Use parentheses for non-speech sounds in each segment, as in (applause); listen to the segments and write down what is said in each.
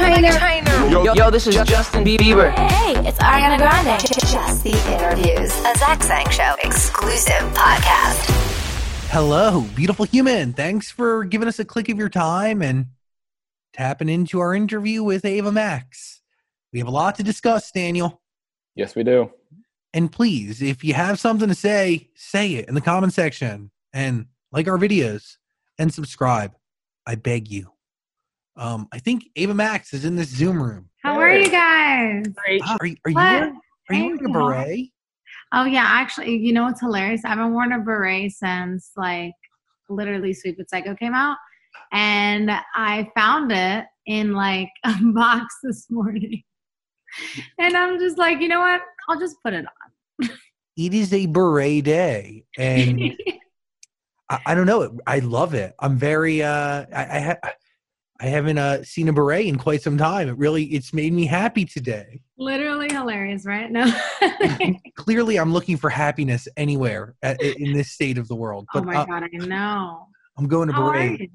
Trainer. Yo, yo, this is Justin Bieber. Hey, it's Ariana Grande. Just the interviews, a Zach Sang Show exclusive podcast. Hello, beautiful human. Thanks for giving us a click of your time and tapping into our interview with Ava Max. We have a lot to discuss, Daniel. Yes, we do. And please, if you have something to say, say it in the comment section and like our videos and subscribe. I beg you. Um, I think Ava Max is in this Zoom room. How are you guys? Ah, are, are you wearing, are you wearing a beret? Oh yeah, actually, you know what's hilarious? I haven't worn a beret since like literally Sweet But Psycho came out, and I found it in like (laughs) a box this morning, and I'm just like, you know what? I'll just put it on. (laughs) It is a beret day, and. (laughs) I, I don't know. I love it. I'm very. Uh, I I, ha- I haven't uh, seen a beret in quite some time. It really it's made me happy today. literally hilarious, right? No. (laughs) (laughs) Clearly, I'm looking for happiness anywhere at, in this state of the world. oh But my uh, god, I know. I'm going to How are beret. you?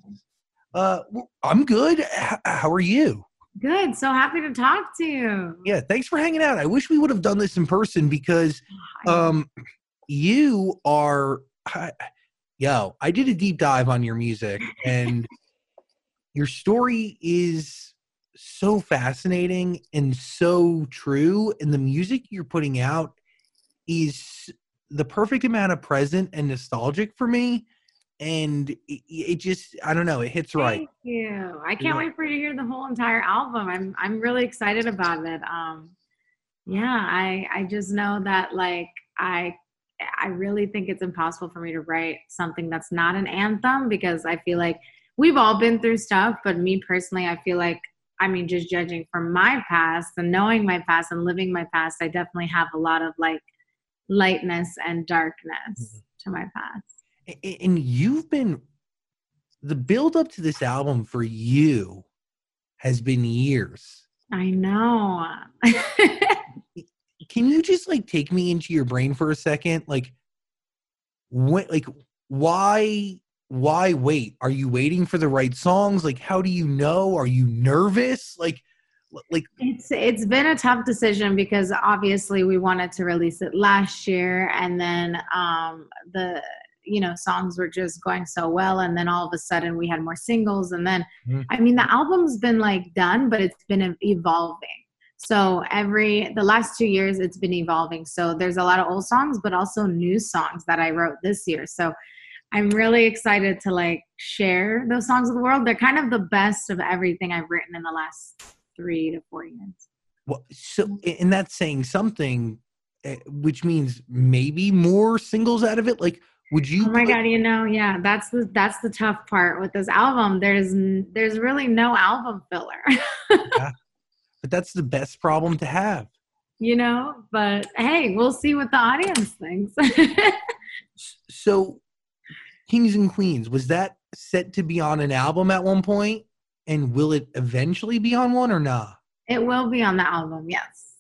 Uh, I'm good. H- how are you? Good. So happy to talk to you. Yeah, thanks for hanging out. I wish we would have done this in person because um, you are. I, yo, I did a deep dive on your music, and your story is so fascinating and so true. And the music you're putting out is the perfect amount of present and nostalgic for me. And it, it just, I don't know, it hits right. Thank you. I can't Yeah. wait for you to hear the whole entire album. I'm I'm really excited about it. Um yeah, I I just know that like I I really think it's impossible for me to write something that's not an anthem because I feel like we've all been through stuff, but me personally, I feel like I mean just judging from my past and knowing my past and living my past, I definitely have a lot of like lightness and darkness mm-hmm. to my past. And you've been the build up to this album for you has been years I know. (laughs) can you just like take me into your brain for a second like what like why why wait are you waiting for the right songs like how do you know are you nervous like like It's it's been a tough decision because obviously we wanted to release it last year and then um the you know songs were just going so well and then all of a sudden we had more singles and then Mhm. I mean the album's been like done but it's been evolving. So every the last 2 years it's been evolving. So there's a lot of old songs but also new songs that I wrote this year. So I'm really excited to like share those songs with the world. They're kind of the best of everything I've written in the last 3 to 4 years. what so and that's saying something eh, which means maybe more singles out of it like would you Oh my god, you know, yeah, that's the that's the tough part with this album. There's there's really no album filler, (laughs) yeah. but that's the best problem to have you know. But hey, we'll see what the audience thinks. (laughs) So kings and queens was that set to be on an album at one point? And will it eventually be on one or not it will be on the album, yes.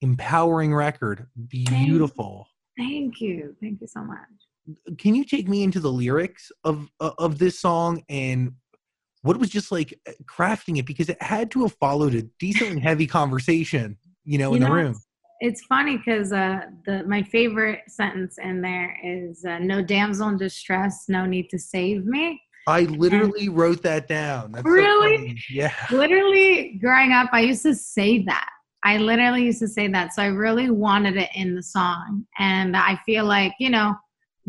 empowering record. Beautiful. Thank you, thank you so much. can you take me into the lyrics of uh, of this song and what it was just like crafting it? Because it had to have followed a decently heavy conversation you know in You the know, room It's funny because uh, the my favorite sentence in there is uh, "No damsel in distress, no need to save me." i literally wrote that down That's Really? funny. yeah literally growing up i used to say that i literally used to say that so i really wanted it in the song and i feel like you know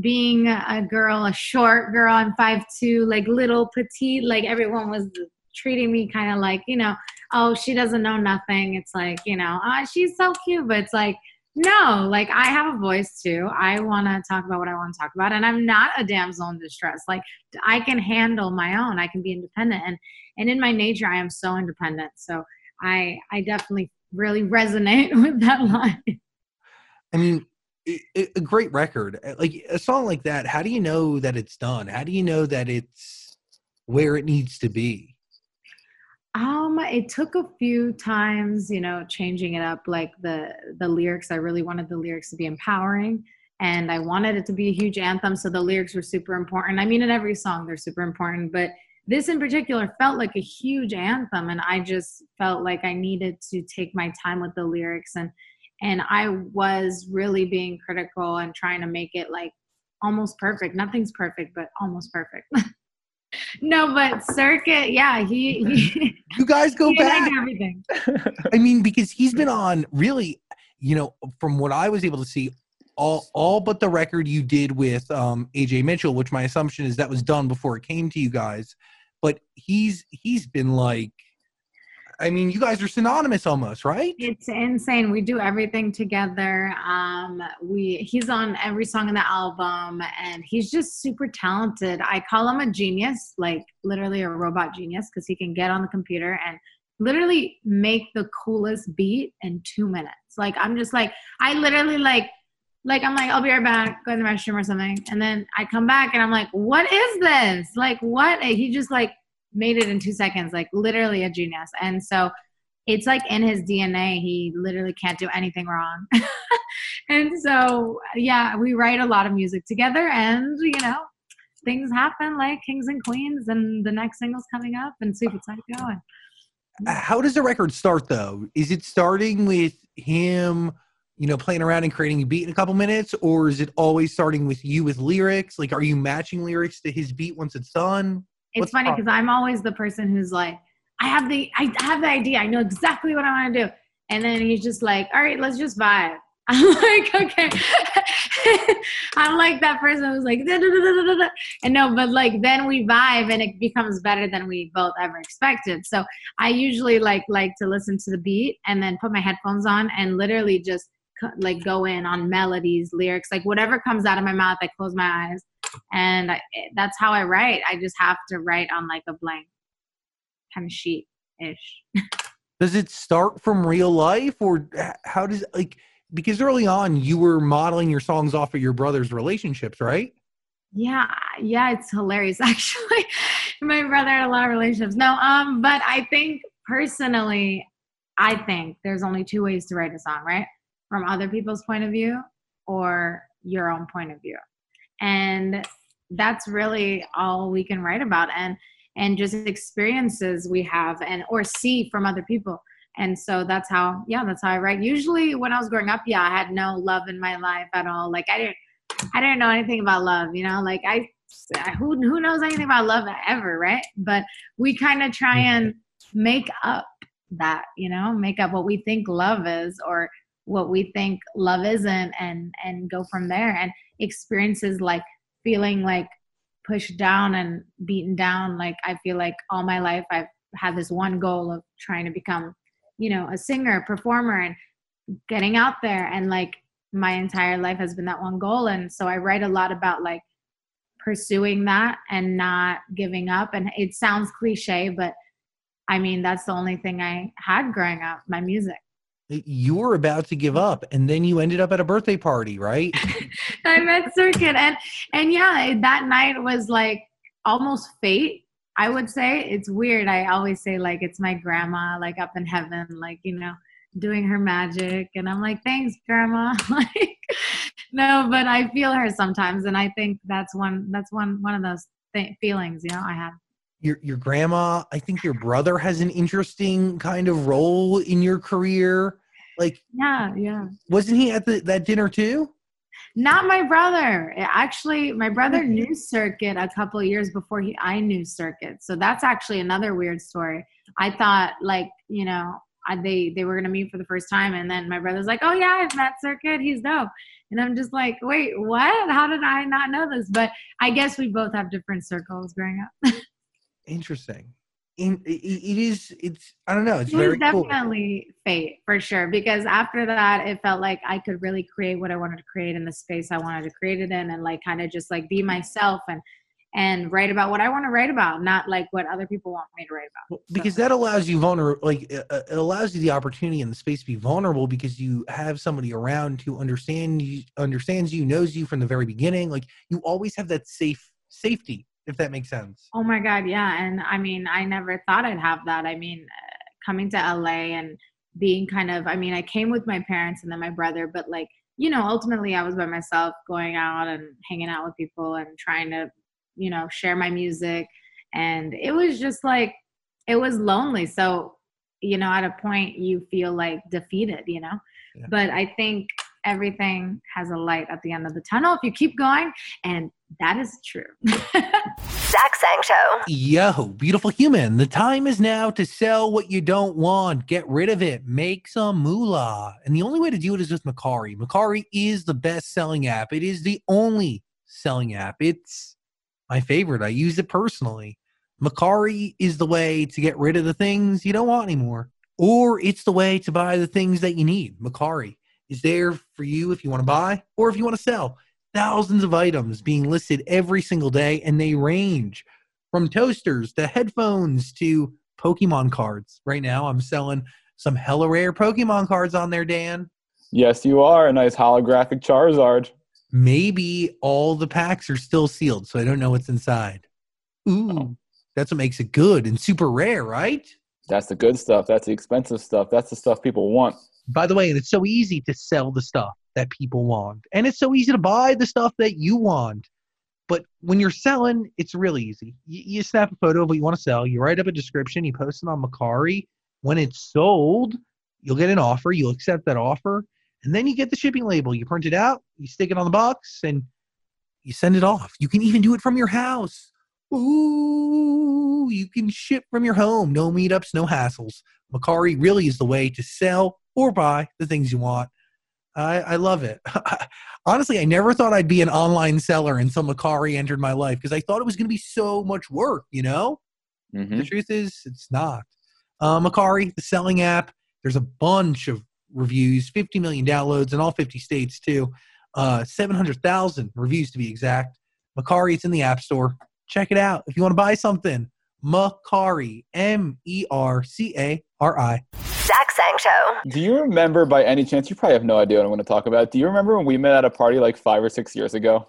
being a girl a short girl i'm five two like little petite like everyone was treating me kind of like you know oh she doesn't know nothing it's like you know ah, she's so cute but it's like no like i have a voice too i want to talk about what i want to talk about and i'm not a damsel in distress like i can handle my own i can be independent and and in my nature i am so independent so i i definitely really resonate (laughs) with that line I mean, a great record. Uh, Like a song like that, how do you know that it's done? How do you know that it's where it needs to be? Um, it took a few times, you know, changing it up. Like the the lyrics, I really wanted the lyrics to be empowering, and I wanted it to be a huge anthem. So the lyrics were super important. I mean, in every song they're super important, but this in particular felt like a huge anthem and i just felt like i needed to take my time with the lyrics and and i was really being critical and trying to make it like almost perfect nothing's perfect but almost perfect (laughs) no but Cirkut yeah he, he You (laughs) guys go back. everything I mean, because he's been on really, you know, from what I was able to see, all all but the record you did with um AJ Mitchell, which my assumption is that was done before it came to you guys. But he's he's been like, I mean, you guys are synonymous almost, right? It's insane. We do everything together. Um, we he's on every song in the album, and he's just super talented. I call him a genius, like literally a robot genius, because he can get on the computer and literally make the coolest beat in two minutes. Like I'm just like I literally like like I'm like I'll be right back, go in the restroom or something, and then I come back and I'm like, what is this? Like what? And he just like made it in two seconds, like literally a genius. And so it's like in his DNA. He literally can't do anything wrong. (laughs) and so, yeah, we write a lot of music together, and you know, things happen like Kings and Queens, and the next single's coming up, and Sweet Potato. And How does the record start though? Is it starting with him, you know, playing around and creating a beat in a couple minutes, or is it always starting with you with lyrics? Like, are you matching lyrics to his beat once it's done? It's What's funny because I'm always the person who's like, I have the, I have the idea. I know exactly what I want to do, and then he's just like, all right, let's just vibe. (laughs) I'm like, okay. (laughs) I'm like that person who's like, da, da, da, and no, but like then we vibe and it becomes better than we both ever expected. So I usually like like to listen to the beat and then put my headphones on and literally just like go in on melodies, lyrics, like whatever comes out of my mouth. I close my eyes, and I, that's how I write. I just have to write on like a blank kind of sheet ish. Does it start from real life, or how does like? Because early on, you were modeling your songs off of your brother's relationships, right? Yeah, yeah, it's hilarious (laughs) actually. My brother had a lot of relationships. No, um, but I think personally, I think there's only two ways to write a song, right? From other people's point of view or your own point of view. And that's really all we can write about and and just experiences we have and or see from other people. And so that's how yeah, that's how I write. Usually when I was growing up, yeah, I had no love in my life at all. Like I didn't I didn't know anything about love, you know, like I, who, who knows anything about love ever, right? But we kind of try mm-hmm. and make up that, you know, make up what we think love is or what we think love isn't and, and go from there. And experiences like feeling like pushed down and beaten down. Like I feel like all my life I've had this one goal of trying to become, you know, a singer, performer and getting out there and like my entire life has been that one goal and so i write a lot about like pursuing that and not giving up and it sounds cliche but i mean that's the only thing i had growing up my music You were about to give up, and then you ended up at a birthday party, right? (laughs) i met Cirkut and and yeah that night was like almost fate i would say. It's weird. I always say like it's my grandma like up in heaven like you know doing her magic and i'm like thanks grandma. (laughs) Like no but i feel her sometimes and i think that's one that's one one of those th- feelings you know i have your your grandma. I think your brother has an interesting kind of role in your career. Like, yeah yeah. wasn't he at the, that dinner too? not my brother. Actually my brother knew Cirkut a couple of years before he i knew Cirkut. So that's actually another weird story. I thought like you know I, they they were gonna meet for the first time and then my brother's like oh yeah i've met Cirkut. He's dope. And i'm just like wait what? How did i not know this? But i guess we both have different circles growing up (laughs) Interesting. In, it, it is. It's. I don't know. It's it was very cool. definitely fate for sure because after that it felt like i could really create what i wanted to create in the space i wanted to create it in and like kind of just like be myself and and write about what i want to write about not like what other people want me to write about because that allows you vulnerable like uh, uh, it allows you the opportunity and the space to be vulnerable because you have somebody around who understand you understands you knows you from the very beginning like you always have that safe safety if that makes sense oh my god yeah and i mean i never thought i'd have that i mean uh, coming to la and being kind of i mean i came with my parents and then my brother but like you know ultimately i was by myself going out and hanging out with people and trying to you know share my music and it was just like it was lonely. So you know, at a point you feel like defeated. You know, Yeah. but I think everything has a light at the end of the tunnel if you keep going, and that is true. (laughs) Zach Sang Show. Yo, beautiful human. The time is now to sell what you don't want. Get rid of it. Make some moolah. And the only way to do it is with Mercari. Mercari is the best selling app. It is the only selling app. It's my favorite. I use it personally. Mercari is the way to get rid of the things you don't want anymore, or it's the way to buy the things that you need. Mercari is there for you if you want to buy or if you want to sell. Thousands of items being listed every single day, and they range from toasters to headphones to Pokemon cards. Right now, I'm selling some hella rare Pokemon cards on there, Dan. Yes, you are a nice holographic Charizard. Maybe all the packs are still sealed, so I don't know what's inside. Ooh, oh. that's what makes it good and super rare, right? That's the good stuff. That's the expensive stuff. That's the stuff people want. By the way, it's so easy to sell the stuff that people want, and it's so easy to buy the stuff that you want. But when you're selling, it's really easy. You, you snap a photo of what you want to sell, you write up a description, you post it on Mercari. When it's sold, you'll get an offer, you'll accept that offer, and then you get the shipping label. You print it out, you stick it on the box, and you send it off. You can even do it from your house. Ooh, you can ship from your home. No meetups, no hassles. Mercari really is the way to sell or buy the things you want. I, I love it. (laughs) Honestly, I never thought I'd be an online seller until Mercari entered my life because I thought it was going to be so much work, you know? hmm The truth is, it's not. Uh, Mercari, the selling app, there's a bunch of reviews, 50 million downloads in all 50 states, too. Uh, 700,000 reviews to be exact. Mercari, it's in the App Store. Check it out. If you want to buy something, Mercari, M E R C A R I. Zach Sang Show. Do you remember by any chance? You probably have no idea what I'm going to talk about. Do you remember when we met at a party like five or six years ago?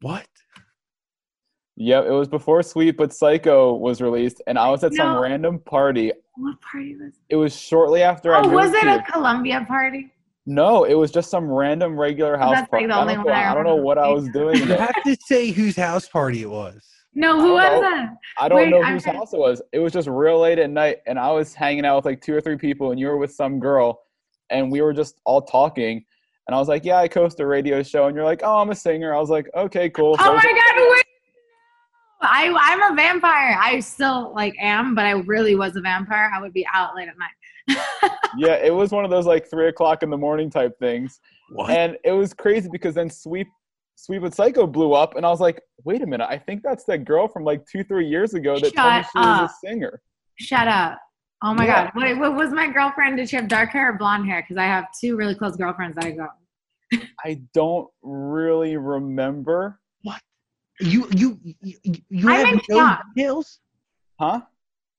What? Yep, it was before Sweet But Psycho was released, and I was at some random party. what party was? It was shortly after I Oh, moved was it here. a Columbia party? No, it was just some random regular house That's, like, party. the I, don't one know, I I don't know what I was doing. You have to say whose house party it was. No, who was know. that? I don't Wait, know I whose heard- house it was. It was just real late at night, and I was hanging out with like two or three people, and you were with some girl, and we were just all talking. And I was like, "Yeah, I host a radio show," and you're like, "Oh, I'm a singer." I was like, "Okay, cool." So Oh it was my god, wait. I I'm a vampire. I still like am, but I really was a vampire. I would be out late at night. (laughs) yeah, it was one of those like three o'clock in the morning type things, What? and it was crazy because then Sweep Sweet But Psycho blew up, and I was like, "Wait a minute, I think that's that girl from like two, three years ago that told me Shut she was a singer." Shut up. Oh my Yeah. god. Wait, what was my girlfriend? Did she have dark hair or blonde hair? Because I have two really close girlfriends that I go. I don't really remember, You you you, you I'm have no shock. details. huh?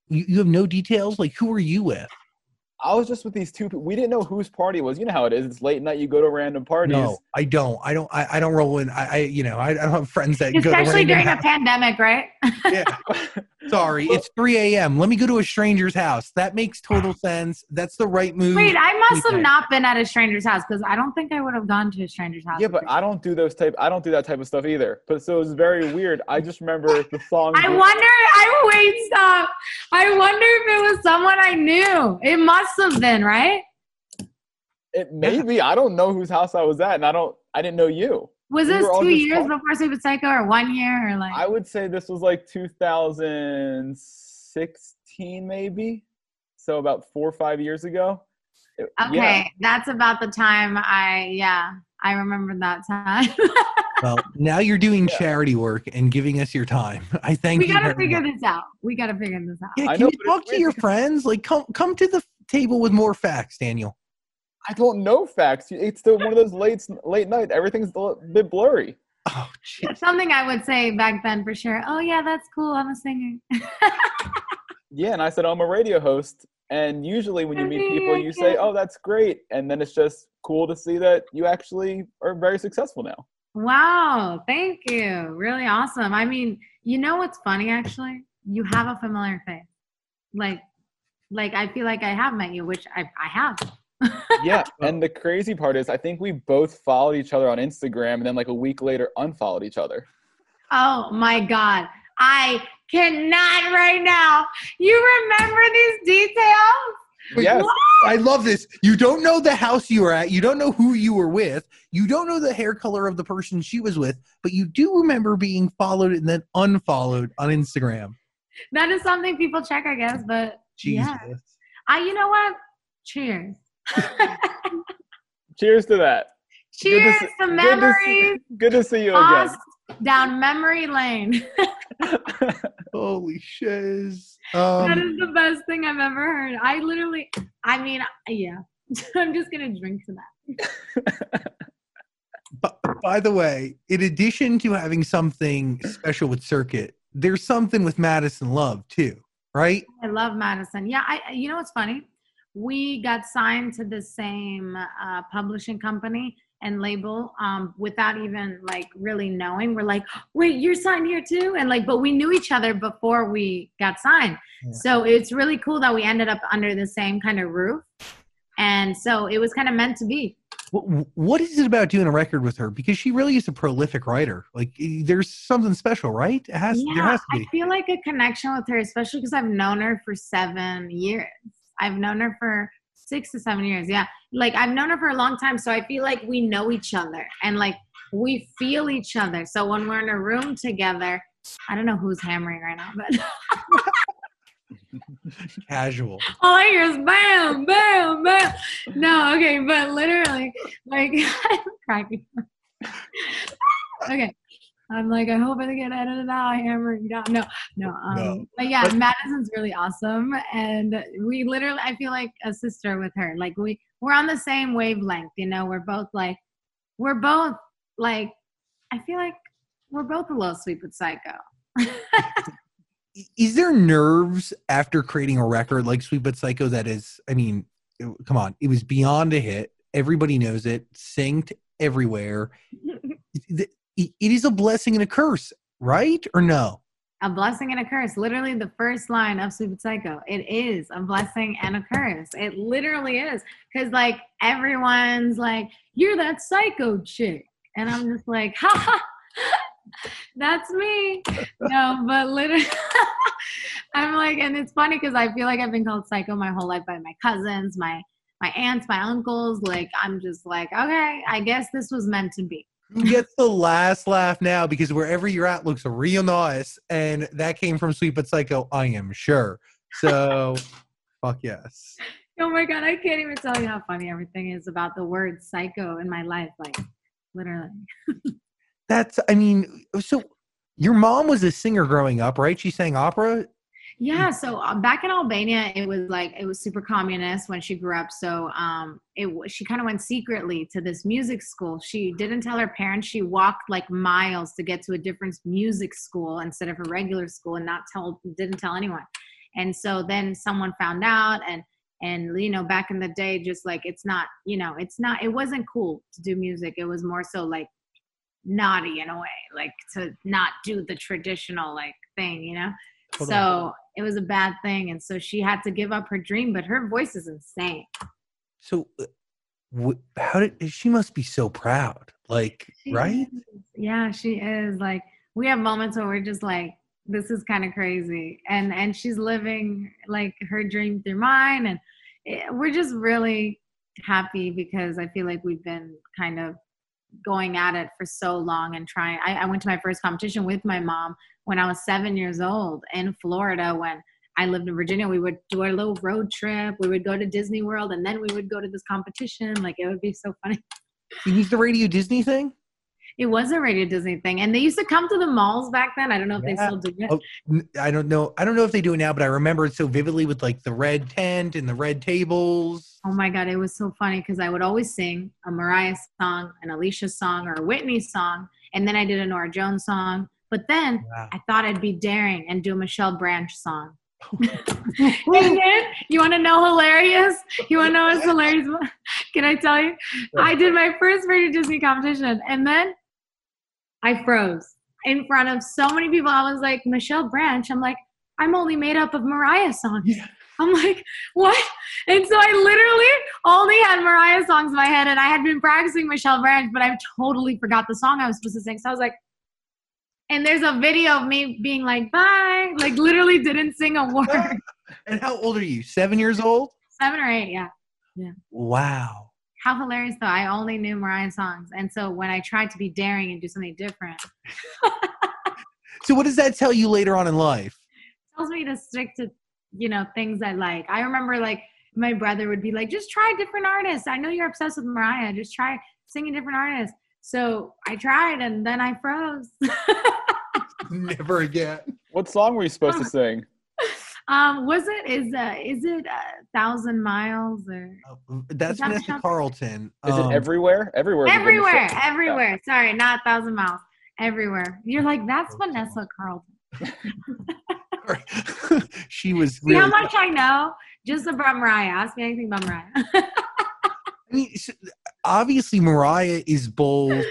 You, you have no details. Like who are you with? I was just with these two. We didn't know whose party was. You know how it is. It's late night. You go to random parties. No, I don't. I don't. I, I don't roll in. I, I you know I, I don't have friends that go to Especially during a hou- pandemic, right? Yeah. (laughs) (laughs) Sorry, it's 3 a.m. Let me go to a stranger's house. That makes total sense. That's the right move. Wait, I must have not been at a stranger's house because I don't think I would have gone to a stranger's house. yeah, but I don't do those type. I don't do that type of stuff either. But so it was very weird. I just remember (laughs) the song. I wonder. I wait, stop. I wonder if it was someone I knew. It must have been, right? It maybe I don't know whose house I was at, and I don't. I didn't know you. Was We this were two just years talking. before Sweet But Psycho, or one year, or like? I would say this was like 2016, maybe. So about four or five years ago. It- okay, yeah. that's about the time I. Yeah, I remember that time. (laughs) Well, now you're doing Yeah. charity work and giving us your time. I thank we you. gotta figure much. this out. We gotta figure this out. Yeah, I can know, you talk to weird your friends? Like, come come to the table with more facts, Daniel. I don't know facts. It's still one of those late late night. Everything's a bit blurry. Oh, jeez. Something I would say back then for sure. Oh yeah, that's cool. I'm a singer. (laughs) Yeah, and I said I'm a radio host. And usually when you meet people, you say, "Oh, that's great," and then it's just cool to see that you actually are very successful now. Wow, thank you. Really awesome. I mean, you know what's funny actually? You have a familiar face. Like like I feel like I have met you, which I I have. Yeah, (laughs) and the crazy part is, I think we both followed each other on Instagram, and then like a week later, unfollowed each other. Oh my god. I cannot right now. You remember these details? Yes. I love this. You don't know the house you were at. You don't know who you were with. You don't know the hair color of the person she was with, but you do remember being followed and then unfollowed on Instagram. That is something people check, I guess. But Jesus. yeah, I. You know what? Cheers. (laughs) Cheers to that. Good to Cheers see- to good to see- memories. Good to see you again. down memory lane. (laughs) (laughs) Holy shiz. that Um, is the best thing I've ever heard. I literally, I mean, yeah. I'm just gonna drink to that. but by the way, in addition to having something special with Cirkut, there's something with Madison Love too, right? I love Madison. Yeah, I. You know what's funny? We got signed to the same uh, publishing company and label um, without even like really knowing. We're like, wait, you're signed here too, and like, but we knew each other before we got signed. Yeah. So it's really cool that we ended up under the same kind of roof, and so it was kind of meant to be. What, what is it about doing a record with her? Because she really is a prolific writer. Like, there's something special, right? It has. yeah, has I feel like a connection with her, especially because I've known her for seven years. I've known her for six to seven years. Yeah. Like I've known her for a long time. So I feel like we know each other and like we feel each other. So when we're in a room together, I don't know who's hammering right now, but (laughs) Casual. (laughs) all I hear is bam, bam, bam. No, okay, but literally, like, (laughs) I'm cracking. okay. I'm like, I hope I get edited out, hammering down. No, no. Um, No. But yeah, But- Madison's really awesome, and we literally, I feel like a sister with her. Like we, we're on the same wavelength. You know, we're both like, we're both like, I feel like we're both a little sweet but psycho. (laughs) is there nerves after creating a record like Sweet But Psycho that is, I mean, it- come on, it was beyond a hit. Everybody knows it, synced everywhere. (laughs) It is a blessing and a curse, right? Or no? a blessing and a curse. Literally, the first line of Sweet But Psycho. It is a blessing and a curse. It literally is. Because, like, everyone's like, you're that psycho chick. And I'm just like, (laughs) ha ha, (laughs) that's me. No, but literally, (laughs) I'm like, and it's funny because I feel like I've been called psycho my whole life by my cousins, my my aunts, my uncles. Like, I'm just like, okay, I guess this was meant to be. Who gets the last laugh now? Because wherever you're at looks real nice, and that came from Sweet But Psycho, I am sure. So, (laughs) fuck yes. Oh my god, I can't even tell you how funny everything is about the word psycho in my life. Like literally. (laughs) That's, I mean, so your mom was a singer growing up, right? She sang opera. Yeah, so uh, back in Albania, it was like it was super communist when she grew up. So um, it she kind of went secretly to this music school. She didn't tell her parents. She walked like miles to get to a different music school instead of a regular school, and not tell didn't tell anyone. And so then someone found out, and and you know back in the day, just like it's not you know it's not it wasn't cool to do music. It was more so like naughty in a way, like to not do the traditional like thing, you know. So it was a bad thing and so she had to give up her dream but her voice is insane So, uh, how did she must be so proud? Like, She right? is. yeah she is like we have moments where we're just like this is kind of crazy and and she's living like her dream through mine and it, we're just really happy because i feel like we've been kind of going at it for so long and trying I, I went to my first competition with my mom when i was seven years old in florida when I lived in Virginia. We would do our little road trip. We would go to Disney World, and then we would go to this competition. Like it would be so funny. You was the Radio Disney thing? It was a Radio Disney thing, and they used to come to the malls back then. I don't know if they still do it. Oh, I don't know. I don't know if they do it now, but I remember it so vividly with like the red tent and the red tables. Oh my God, it was so funny because I would always sing a Mariah song, an Alicia song, or a Whitney song, and then I did a Norah Jones song. But then Wow. I thought I'd be daring and do a Michelle Branch song. (laughs) and then you want to know hilarious? You want to know what's hilarious? (laughs) Can I tell you? I did my first Radio Disney competition, and then I froze in front of so many people. I was like, Michelle Branch. I'm like, I'm only made up of Mariah songs. I'm like, what? And so I literally only had Mariah songs in my head, and I had been practicing Michelle Branch, but I totally forgot the song I was supposed to sing. So I was like, And there's a video of me being like, bye, like literally didn't sing a (laughs) word. And how old are you? Seven years old? Seven or eight, yeah. yeah. Wow. How hilarious though. I only knew Mariah songs. And so when I tried to be daring and do something different, So what does that tell you later on in life? it tells me to stick to, you know, things I like. I remember like my brother would be like, just try different artists. I know you're obsessed with Mariah. Just try singing different artists. So I tried and then I froze. (laughs) Never again. What song were you supposed to sing? Um, was it is uh is it a thousand miles or That's Is that Vanessa Carlton. Is Um, it everywhere? Everywhere. is a good everywhere, song. everywhere. Sorry, not a thousand miles. Everywhere. You're like, that's Vanessa Carlton. (laughs) she was See how really. much I know? Just about Mariah. Ask me anything about Mariah. I mean, obviously, Mariah is both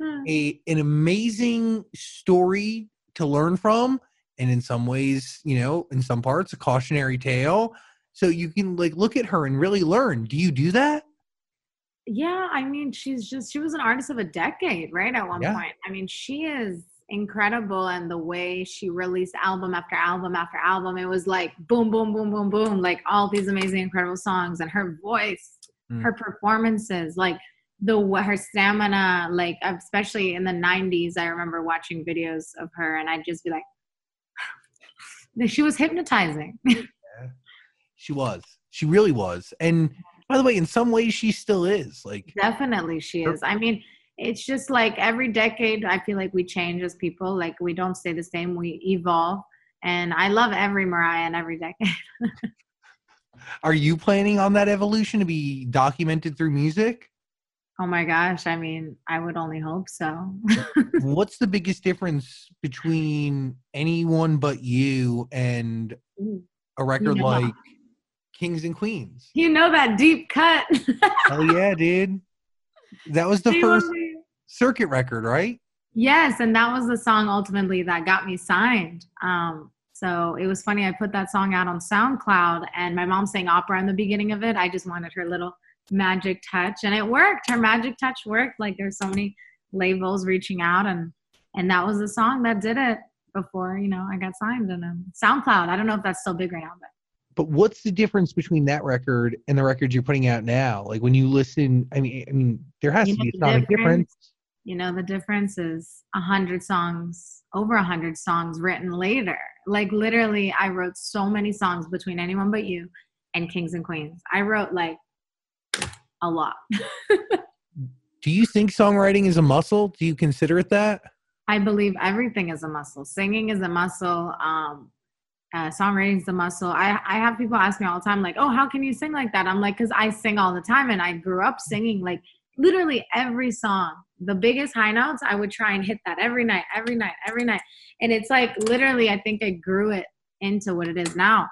(laughs) a an amazing story to learn from, and in some ways, you know, in some parts, a cautionary tale. So you can like look at her and really learn. Do you do that? yeah, I mean, she's just she was an artist of a decade, right? At one Yeah. point. I mean, she is incredible and the way she released album after album after album, it was like boom, boom, boom, boom, boom, like all these amazing, incredible songs and her voice, Mm. her performances, like the her stamina, like especially in the '90s. I remember watching videos of her, and I'd just be like, she was hypnotizing. (laughs) She was. She really was. And by the way, in some ways, she still is. Like, Definitely, she is. I mean, it's just like every decade, I feel like we change as people. Like we don't stay the same, we evolve. And I love every Mariah and every decade. (laughs) are you planning on that evolution to be documented through music? Oh my gosh. I mean, I would only hope so. (laughs) What's the biggest difference between anyone but you and a record Yeah. like Kings and Queens? you know that deep cut. Hell yeah, dude. That was the You first me. Cirkut record, right? Yes, and that was the song ultimately that got me signed. Um, so it was funny. I put that song out on SoundCloud, and my mom sang opera in the beginning of it. I just wanted her little magic touch, and it worked. Her magic touch worked. Like there's so many labels reaching out, and and that was the song that did it before you know I got signed. And um, SoundCloud. I don't know if that's still big right now, but But what's the difference between that record and the record you're putting out now? Like when you listen, I mean, I mean, there has You to be a sonic difference. you know the difference is a hundred songs over a hundred songs written later like literally i wrote so many songs between anyone but you and kings and queens i wrote like a lot. (laughs) Do you think songwriting is a muscle? Do you consider it that? i believe everything is a muscle. Singing is a muscle um uh, songwriting is a muscle. I, I have people ask me all the time like oh how can you sing like that? I'm like because i sing all the time and i grew up singing like literally every song. The biggest high notes i would try and hit that every night every night every night. And it's like literally i think i grew it into what it is now.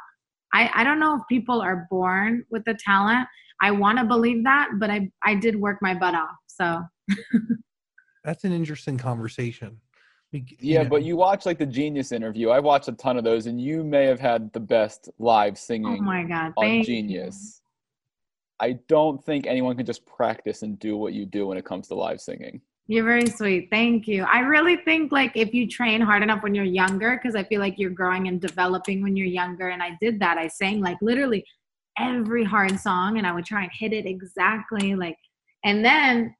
I, I don't know if people are born with the talent i want to believe that but i i did work my butt off so That's an interesting conversation. Bec- you Yeah, know, but you watch like the Genius interview. I watched a ton of those, and you may have had the best live oh singing. oh my god on thank you. Genius. I don't think anyone can just practice and do what you do when it comes to live singing. You're very sweet. Thank you. I really think like if you train hard enough when you're younger, because I feel like you're growing and developing when you're younger. And I did that. I sang like literally every hard song and I would try and hit it exactly like and then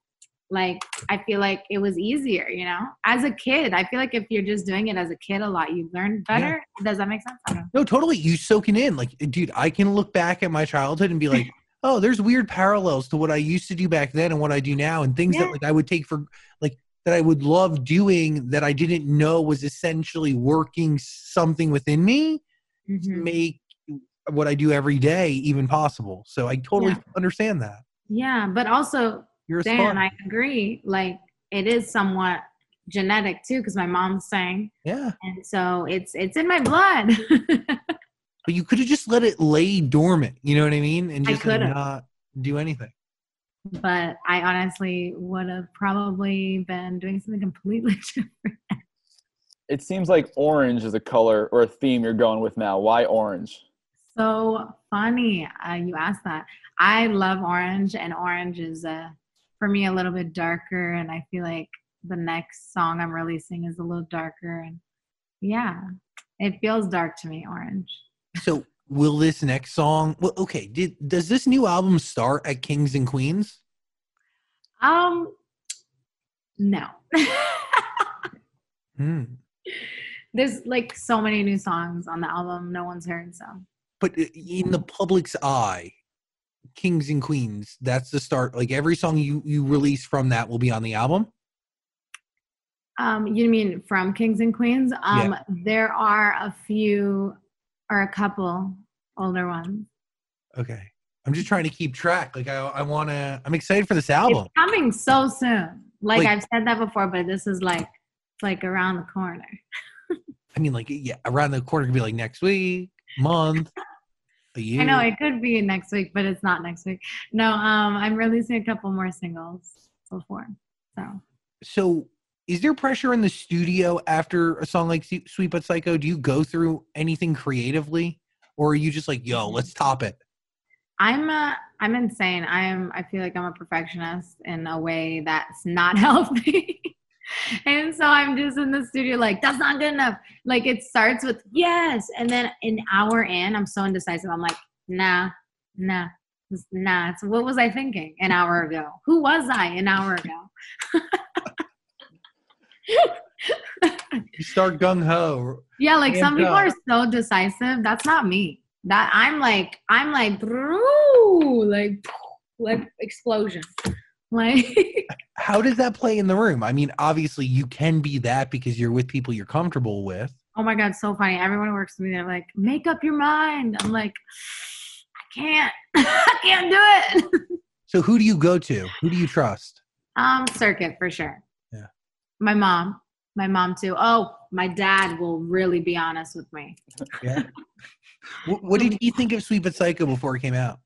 like I feel like it was easier, you know? As a kid, I feel like if you're just doing it as a kid a lot, you learn better. Does that make sense? I don't know. no, totally. You soak it in. Like, dude, I can look back at my childhood and be like, (laughs) oh, there's weird parallels to what I used to do back then and what I do now, and things Yeah. that like I would take for like that I would love doing that I didn't know was essentially working something within me to Mhm. make what I do every day even possible. So I totally Yeah. understand that. Yeah, but also You're a Dan, spark. I agree. Like it is somewhat genetic too, because my mom sang. yeah. and so it's it's in my blood (laughs) But you could have just let it lay dormant, you know what I mean? And just like, not do anything. but i honestly would have probably been doing something completely (laughs) different It seems like orange is a color or a theme you're going with now. Why orange? So funny uh, you asked that i love orange and orange is uh, for me a little bit darker and i feel like the next song I'm releasing is a little darker and yeah, it feels dark to me, Orange. So will this next song? Well, okay. Did does this new album start at Kings and Queens? Um, no. Hmm. (laughs) There's like so many new songs on the album no one's heard, so But in the public's eye, Kings and Queens. That's the start. Like every song you you release from that will be on the album. Um, you mean from Kings and Queens? Um, there are a few or a couple older ones. Okay. I'm just trying to keep track. Like I I want to. I'm excited for this album. It's coming so soon. Like Wait. I've said that before, but this is like like around the corner. (laughs) I mean, like yeah, around the corner could be like next week, month, year. I know it could be next week, but it's not next week. No, um, I'm releasing a couple more singles before. So so is there pressure in the studio after a song like sweet but psycho do you go through anything creatively or are you just like yo let's top it I'm uh, I'm insane. I'm I feel like I'm a perfectionist in a way that's not (laughs) healthy. (laughs) and so I'm just in the studio like that's not good enough. Like it starts with yes, and then an hour in, I'm so indecisive. I'm like, nah, nah, nah. It's, what was I thinking an hour ago? Who was I an hour ago? you start gung-ho Yeah, like some people uh, are so decisive. That's not me. That I'm like, I'm like, like, (laughs) like explosion. Like, (laughs) how does that play in the room i mean obviously you can be that because you're with people you're comfortable with oh my god, so funny. Everyone who works with me. They're like, make up your mind. I'm like, I can't, (laughs) I can't do it. so who do you go to who do you trust Um, Cirkut for sure. Yeah. My mom, my mom too. Oh, my dad will really be honest with me. yeah what, what did he think of sweet but psycho before it came out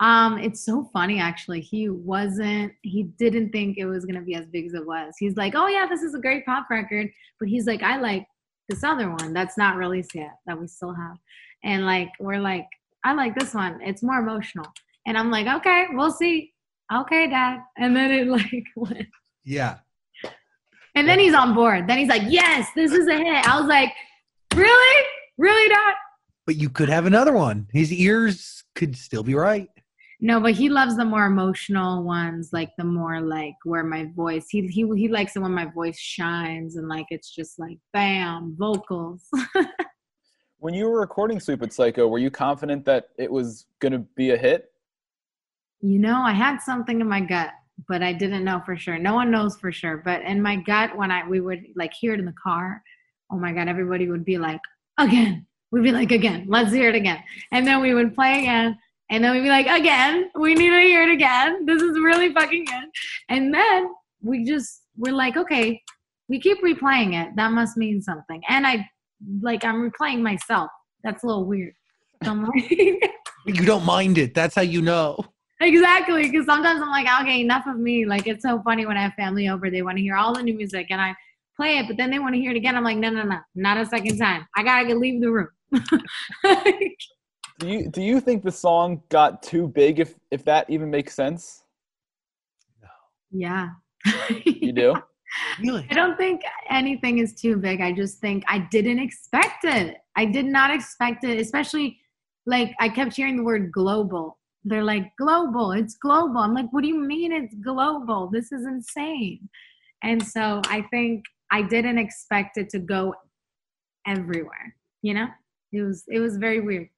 Um, it's so funny actually. He wasn't he didn't think it was gonna be as big as it was. He's like, Oh yeah, this is a great pop record. But he's like, I like this other one that's not released yet that we still have. And like we're like, I like this one. It's more emotional. And I'm like, Okay, we'll see. Okay, dad. And then it (laughs) like went. yeah And then he's on board. Then he's like, Yes, this is a hit. I was like, Really? Really, dad? but you could have another one his ears could still be right No, but he loves the more emotional ones, like the more like where my voice. He he he likes it when my voice shines and like it's just like bam vocals. (laughs) When you were recording But Psycho, were you confident that it was going to be a hit? you know, I had something in my gut, but I didn't know for sure. No one knows for sure, but in my gut, when I we would like hear it in the car, oh my god, everybody would be like again. We'd be like again. Let's hear it again, and then we would play again. And then we'd be like, again, we need to hear it again. This is really fucking good. And then we just, we're like, okay, we keep replaying it. That must mean something. And I, like, I'm replaying myself. That's a little weird. So like, (laughs) you don't mind it that's how you know exactly. Because sometimes I'm like, okay, enough of me. Like, it's so funny when I have family over, they want to hear all the new music and I play it, but then they want to hear it again. I'm like, no, no, no, not a second time. I got to leave the room. (laughs) Do you do you think the song got too big if if that even makes sense? No. yeah. You (laughs) do? really I don't think anything is too big. I just think I didn't expect it. I did not expect it, especially like I kept hearing the word global. They're like, global, it's global. I'm like, what do you mean it's global? This is insane. And so I think I didn't expect it to go everywhere. You know? It was it was very weird.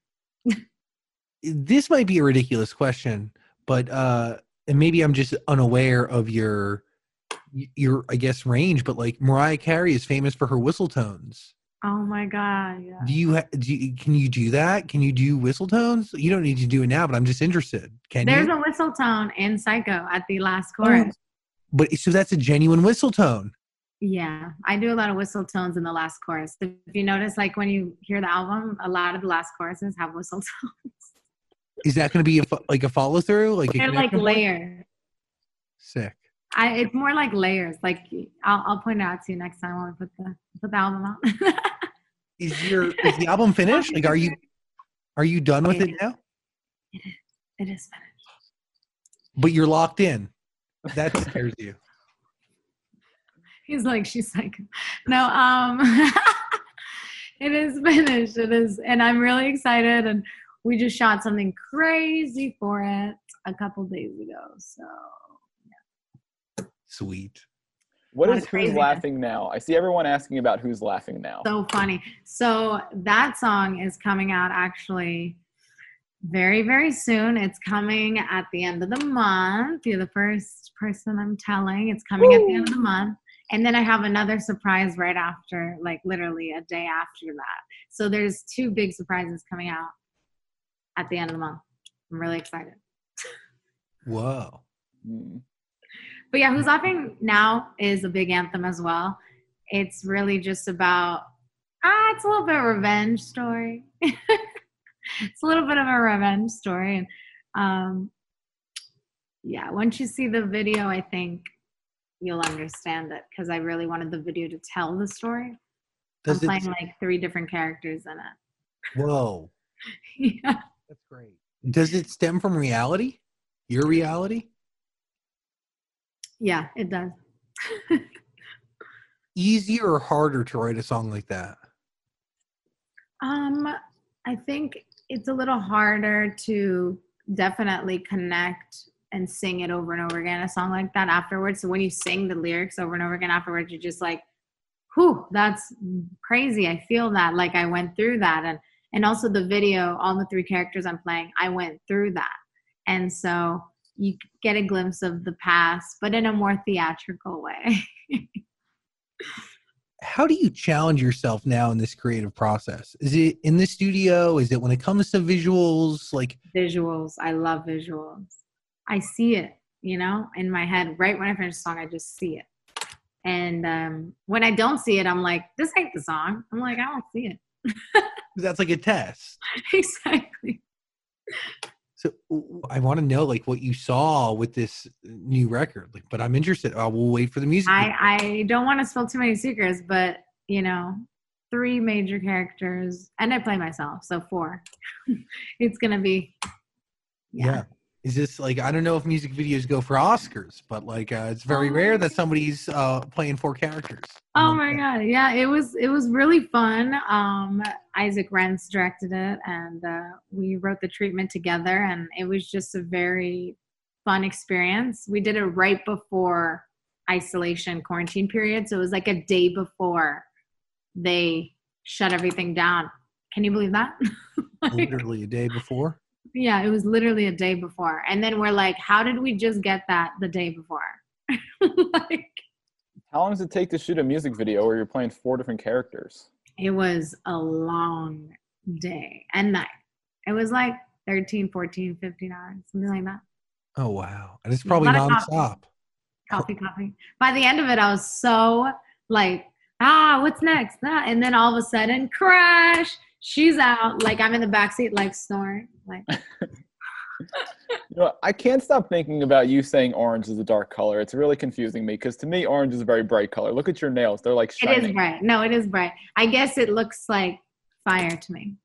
This might be a ridiculous question, but uh and maybe I'm just unaware of your your I guess range, but like Mariah Carey is famous for her whistle tones. Oh my god, yeah. Do you, ha- do you can you do that? Can you do whistle tones? You don't need to do it now, but I'm just interested. Can There's you? a whistle tone in Psycho at the last chorus. but so that's a genuine whistle tone. Yeah, I do a lot of whistle tones in the last chorus. If you notice, like when you hear the album, a lot of the last choruses have whistle (laughs) tones. Is that going to be a, like a follow through? Like They're like layer. Sick. I, it's more like layers. Like I'll, I'll point it out to you next time when we put the put the album out. (laughs) Is your is the album finished? Like, are you are you done with it now? It is, it is finished. But you're locked in. That scares you. (laughs) He's like, she's like, no, um, (laughs) it is finished. It is, and I'm really excited. And we just shot something crazy for it a couple days ago. So yeah. Sweet. What Not is Who's. Laughing Now? I see everyone asking about Who's Laughing Now. so funny. So that song is coming out actually very, very soon. It's coming at the end of the month. You're the first person I'm telling. It's coming at the end of the month. And then I have another surprise right after, like literally a day after that. So there's two big surprises coming out at the end of the month. I'm really excited. Whoa. Hmm. But yeah, Who's Laughing Now is a big anthem as well. It's really just about, ah, it's a little bit of a revenge story. (laughs) it's a little bit of a revenge story. And um, yeah, once you see the video, I think you'll understand it because I really wanted the video to tell the story. Does I'm playing like three different characters in it. Whoa. (laughs) yeah. That's great. Does it stem from reality? Your reality? yeah, it does. (laughs) Easier or harder to write a song like that? Um, I think it's a little harder to definitely connect and sing it over and over again, a song like that afterwards. So when you sing the lyrics over and over again afterwards, you're just like, whew, that's crazy. I feel that. Like I went through that. And and also the video, all the three characters I'm playing, I went through that. And so you get a glimpse of the past, but in a more theatrical way. (laughs) How do you challenge yourself now in this creative process? Is it in the studio? Is it when it comes to visuals? Like, visuals. I love visuals. I see it, you know, in my head. Right when I finish a song, I just see it. And um, when I don't see it, I'm like, this ain't the song. I'm like, I don't see it. (laughs) that's like a test. exactly. So I want to know like what you saw with this new record. Like, but I'm interested. Uh, we'll wait for the music. I, I don't want to spill too many secrets, but, you know, three major characters, and I play myself, so four. (laughs) it's going to be, yeah. Is this like I don't know if music videos go for Oscars, but like uh, it's very rare that somebody's uh, playing four characters. Oh my god, yeah, it was it was really fun. Um, Isaac Rentz directed it, and uh, we wrote the treatment together, and it was just a very fun experience. We did it right before isolation quarantine period, so it was like a day before they shut everything down. Can you believe that? (laughs) Like, Literally a day before. Yeah, it was literally a day before, and then we're like, how did we just get that the day before? (laughs) like. How long does it take to shoot a music video where you're playing four different characters? it was a long day and night. It was like 13, 14, 15 hours, something like that. Oh wow, and it's probably lot of coffee. nonstop. Coffee, coffee. By the end of it, I was so like, ah, what's next? Ah, and then all of a sudden, crash. She's out. Like I'm in the backseat, like snoring. Like (laughs) You know, I can't stop thinking about you saying orange is a dark color. It's really confusing me because to me, orange is a very bright color. Look at your nails; they're like it shining. is bright. No, it is bright. I guess it looks like fire to me.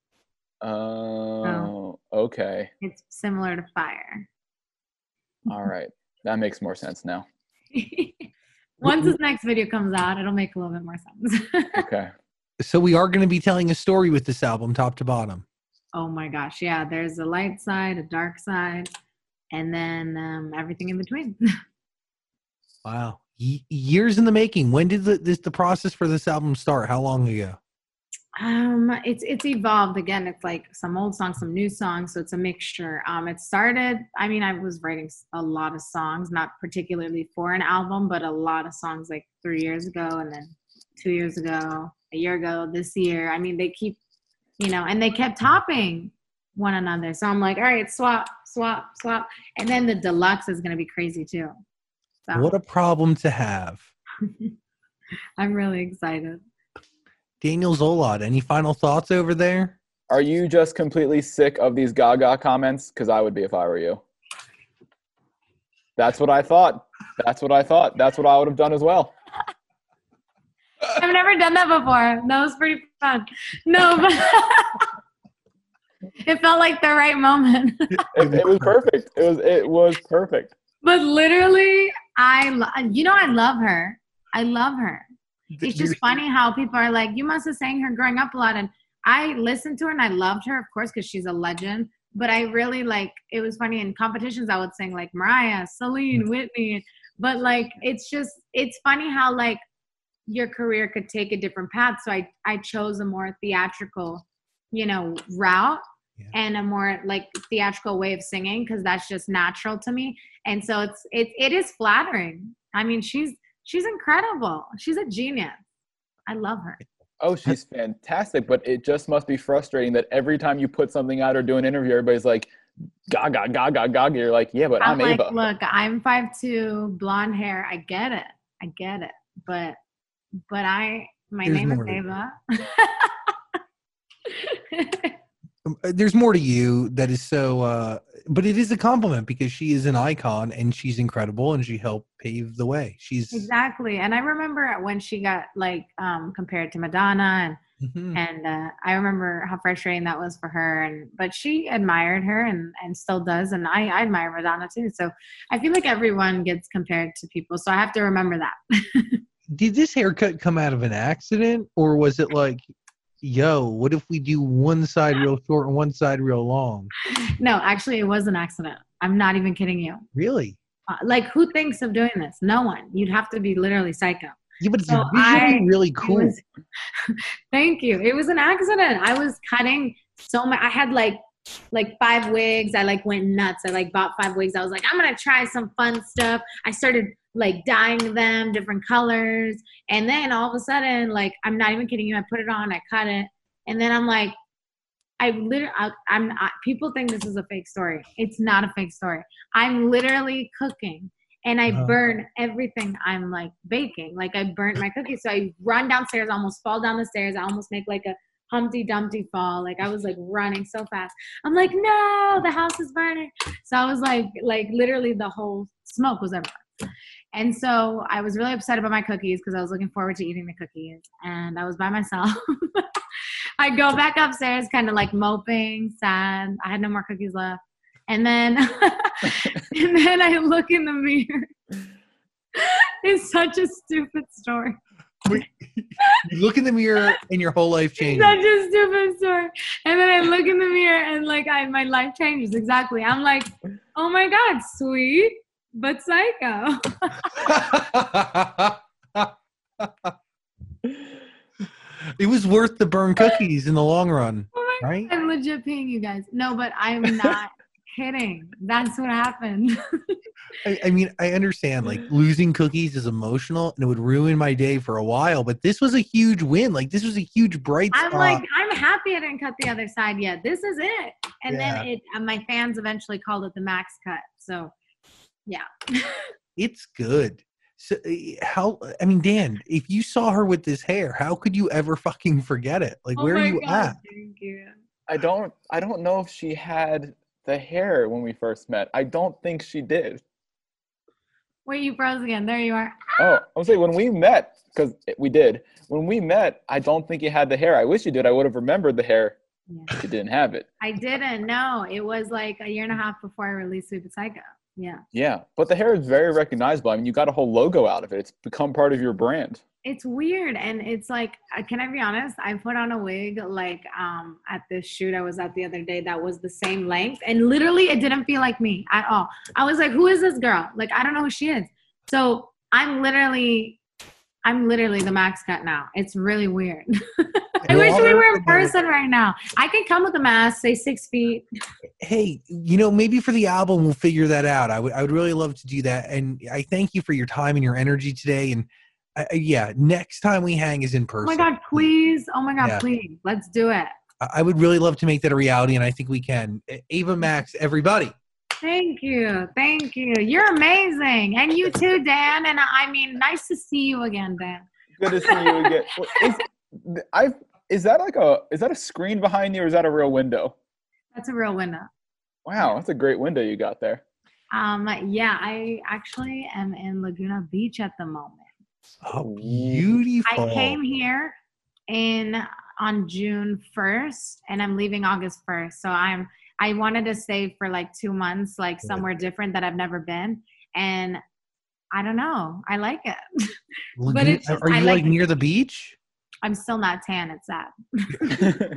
Oh, oh. okay. It's similar to fire. All right. That makes more sense now. (laughs) Once this next video comes out, it'll make a little bit more sense. (laughs) Okay. So we are going to be telling a story with this album, top to bottom. Oh my gosh, yeah. There's a light side, a dark side, and then um, everything in between. (laughs) Wow, Ye- years in the making. When did the, this the process for this album start? How long ago? um, it's it's evolved again. It's like some old songs, some new songs, so it's a mixture. Um, it started. I mean, I was writing a lot of songs, not particularly for an album, but a lot of songs like three years ago, and then two years ago, a year ago, this year. I mean, they keep, you know, and they kept topping one another. So I'm like, all right, swap, swap, swap, and then the deluxe is gonna be crazy too. So What a problem to have. (laughs) I'm really excited. Daniel Zolot, any final thoughts over there? Are you just completely sick of these Gaga comments? Because I would be if I were you. That's what I thought. That's what I thought. That's what I would have done as well. (laughs) I've never done that before. That was pretty fun. No, but (laughs) it felt like the right moment. It, it was perfect. It was it was perfect. but literally, I, lo- you know, I love her. I love her. It's just funny how people are like, you must have sang her growing up a lot. And I listened to her and I loved her, of course, because she's a legend. But I really like it was funny in competitions I would sing like Mariah, Celine, mm. Whitney. But like it's just it's funny how like your career could take a different path. So I I chose a more theatrical, you know, route Yeah. and a more like theatrical way of singing because that's just natural to me. And so it's it it is flattering. I mean, she's she's incredible. She's a genius. I love her. Oh, she's fantastic, but it just must be frustrating that every time you put something out or do an interview, everybody's like, "Gaga, Gaga, Gaga." You're like, "Yeah, but I'm, I'm like, Ava." look, I'm five two, blonde hair. I get it. I get it. But but I my There's name is. Ava. Um, uh, there's more to you that is so uh but it is a compliment because she is an icon and she's incredible and she helped pave the way she's exactly. And I remember when she got like um compared to Madonna and Mhm. and uh, I remember how frustrating that was for her. And but she admired her and and still does. And I, I admire Madonna too. So I feel like everyone gets compared to people. So I have to remember that. (laughs) did this haircut come out of an accident or was it like yo what if we do one side real short and one side real long no, actually, it was an accident. I'm not even kidding you. really Uh, like, who thinks of doing this? No one. You'd have to be literally psycho. yeah but it's So I- really cool was- (laughs) thank you. It was an accident. I was cutting so much. I had like like five wigs. I like went nuts. I like bought five wigs. I was like, I'm gonna try some fun stuff. I started like dyeing them different colors, and then all of a sudden, like I'm not even kidding you. I put it on. I cut it, and then I'm like. I literally, I, I'm. I, people think this is a fake story. It's not a fake story. I'm literally cooking, and I Uh-huh. burn everything I'm like baking. Like I burnt my cookies. So I run downstairs, almost fall down the stairs. I almost make like a Humpty Dumpty fall. Like I was like running so fast. I'm like, no, the house is burning. So I was like, like literally the whole smoke was everywhere. And so I was really upset about my cookies because I was looking forward to eating the cookies. And I was by myself. (laughs) I go back upstairs, kind of like moping, sad. I had no more cookies left. And then (laughs) and then I look in the mirror. (laughs) It's such a stupid story. you look in the mirror and your whole life changes Such a stupid story. And then I look in the mirror and like I my life changes exactly. I'm like, oh my god, sweet but psycho. (laughs) it was worth the burn cookies in the long run Oh right I'm legit peeing you guys. No, but I'm not (laughs) kidding. That's what happened. (laughs) I, I mean, I understand like losing cookies is emotional and it would ruin my day for a while, but this was a huge win. Like this was a huge bright I'm like, I'm happy I didn't cut the other side yet. This is it. And Yeah. then it uh, my fans eventually called it the max cut. So yeah. it's good. So eh, how? I mean, Dan, if you saw her with this hair, how could you ever fucking forget it? Like, Oh where are you God, at? Thank you. I don't. I don't know if she had the hair when we first met. I don't think she did. Wait, you froze again. There you are. Oh, I'm saying when we met, because we did. When we met, I don't think you had the hair. I wish you did. I would have remembered the hair. Yeah. You didn't have it. I didn't know. It was like a year and a half before I released Sweet but Psycho. Yeah. Yeah, but the hair is very recognizable. I mean, you got a whole logo out of it. It's become part of your brand. It's weird. And it's like, uh, can I be honest? I put on a wig like um, at this shoot I was at the other day that was the same length. And literally, it didn't feel like me at all. I was like, who is this girl? Like, I don't know who she is. So I'm literally, I'm literally the max cut now. It's really weird. (laughs) I wish we were in person right now. I can come with a mask, say six feet. Hey, you know, maybe for the album we'll figure that out. I would, I would really love to do that. And I thank you for your time and your energy today. And uh, yeah, next time we hang is in person. Oh my God, please. Oh my God, Yeah. please. Let's do it. I I would really love to make that a reality, and I think we can. Ava Max, everybody. Thank you. Thank you. You're amazing. And you too, Dan. And I mean, nice to see you again, Dan. Good to see you again. (laughs) Is, I is that like a is that a screen behind you or is that a real window? That's a real window. Wow, that's a great window you got there. Um, yeah, I actually am in Laguna Beach at the moment. Oh, beautiful. I came here in on June 1st and I'm leaving August 1st. So I'm I wanted to stay for like two months, like somewhere different that I've never been. And I don't know. I like it. But it's just- are I you like like near the beach? I'm still not tan. It's sad.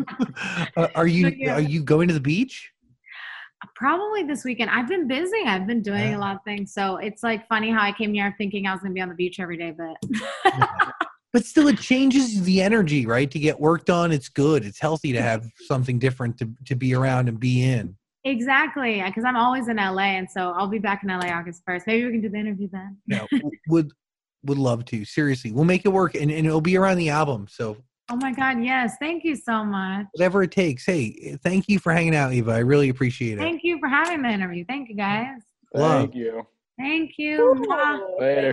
(laughs) Uh, are you Yeah. are you going to the beach? Probably this weekend. I've been busy. I've been doing Yeah. a lot of things. So it's like funny how I came here thinking I was going to be on the beach every day, but (laughs) But still, it changes the energy, right? To get work done, it's good. It's healthy to have something different to to be around and be in. exactly because I'm always in LA. And so I'll be back in LA August 1st. Maybe we can do the interview then. No, would would love to. Seriously, we'll make it work, and, and it'll be around the album. So Oh my God. Yes. Thank you so much. whatever it takes. Hey, thank you for hanging out, Eva. I really appreciate it. Thank you for having the interview. Thank you guys. Love. Thank you. Thank you. Later.